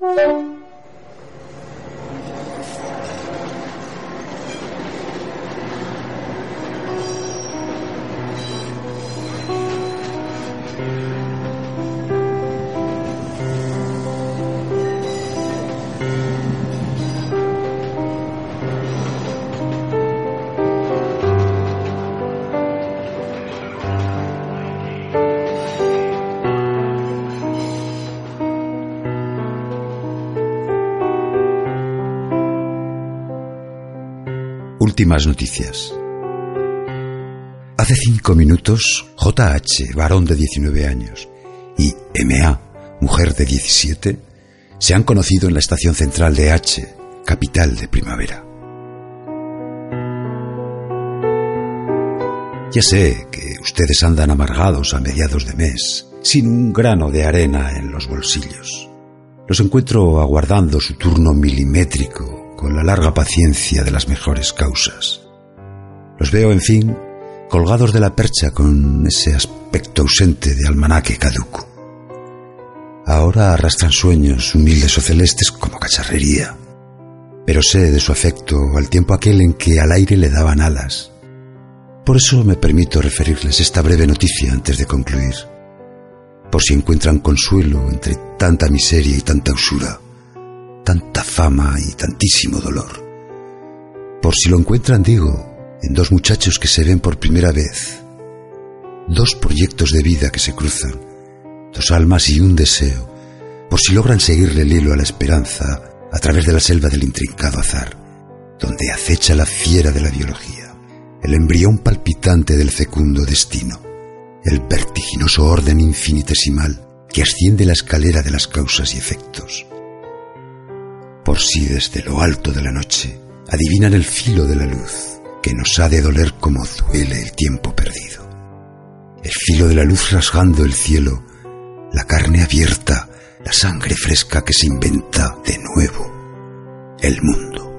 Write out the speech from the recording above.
嗯。Últimas noticias. Hace cinco minutos, JH, varón de 19 años, y MA, mujer de 17, se han conocido en la estación central de H, capital de primavera. Ya sé que ustedes andan amargados a mediados de mes, sin un grano de arena en los bolsillos. Los encuentro aguardando su turno milimétrico con la larga paciencia de las mejores causas. Los veo, en fin, colgados de la percha con ese aspecto ausente de almanaque caduco. Ahora arrastran sueños humildes o celestes como cacharrería, pero sé de su afecto al tiempo aquel en que al aire le daban alas. Por eso me permito referirles esta breve noticia antes de concluir, por si encuentran consuelo entre tanta miseria y tanta usura tanta fama y tantísimo dolor. Por si lo encuentran, digo, en dos muchachos que se ven por primera vez, dos proyectos de vida que se cruzan, dos almas y un deseo, por si logran seguirle el hilo a la esperanza a través de la selva del intrincado azar, donde acecha la fiera de la biología, el embrión palpitante del fecundo destino, el vertiginoso orden infinitesimal que asciende la escalera de las causas y efectos por si desde lo alto de la noche adivinan el filo de la luz que nos ha de doler como duele el tiempo perdido. El filo de la luz rasgando el cielo, la carne abierta, la sangre fresca que se inventa de nuevo el mundo.